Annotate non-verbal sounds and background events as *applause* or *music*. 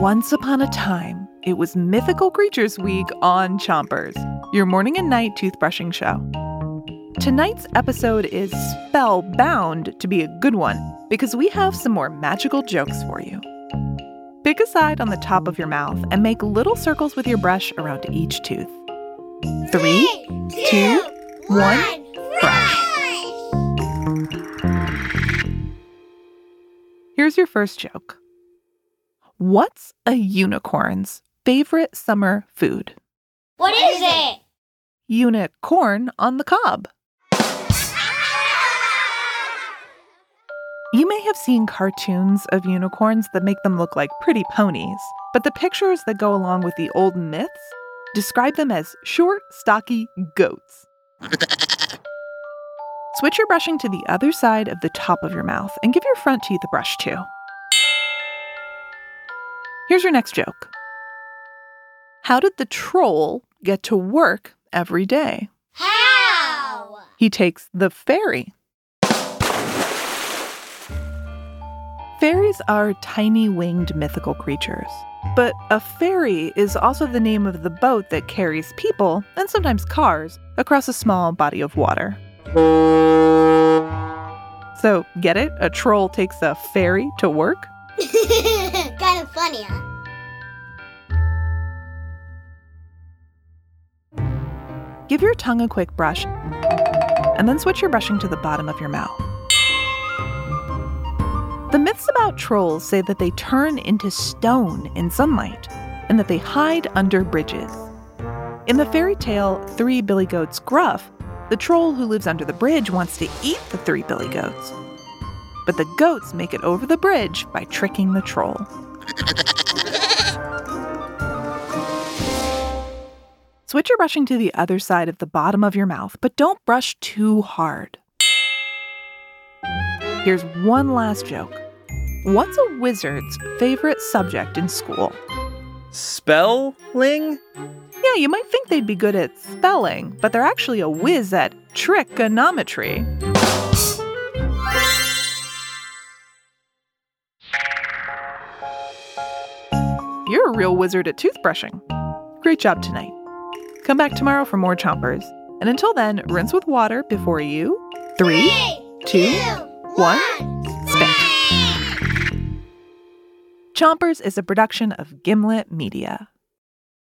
Once upon a time, it was Mythical Creatures Week on Chompers, your morning and night toothbrushing show. Tonight's episode is spellbound to be a good one because we have some more magical jokes for you. Pick a side on the top of your mouth and make little circles with your brush around each tooth. Three, two, one, brush. Here's your first joke. What's a unicorn's favorite summer food? What is it? Unicorn on the cob. You may have seen cartoons of unicorns that make them look like pretty ponies, but the pictures that go along with the old myths describe them as short, stocky goats. *laughs* Switch your brushing to the other side of the top of your mouth and give your front teeth a brush too. Here's your next joke How did the troll get to work every day? How? He takes the ferry. Fairies are tiny winged mythical creatures. But a ferry is also the name of the boat that carries people, and sometimes cars, across a small body of water. So, get it? A troll takes a ferry to work? *laughs* kind of funny, huh? Give your tongue a quick brush, and then switch your brushing to the bottom of your mouth. The myths about trolls say that they turn into stone in sunlight and that they hide under bridges. In the fairy tale Three Billy Goats Gruff, the troll who lives under the bridge wants to eat the three billy goats. But the goats make it over the bridge by tricking the troll. Switch your brushing to the other side of the bottom of your mouth, but don't brush too hard. Here's one last joke. What's a wizard's favorite subject in school? Spelling? Yeah, you might think they'd be good at spelling, but they're actually a whiz at trigonometry. You're a real wizard at toothbrushing. Great job tonight. Come back tomorrow for more chompers. And until then, rinse with water before you. Three, two, one, spit. Chompers is a production of Gimlet Media.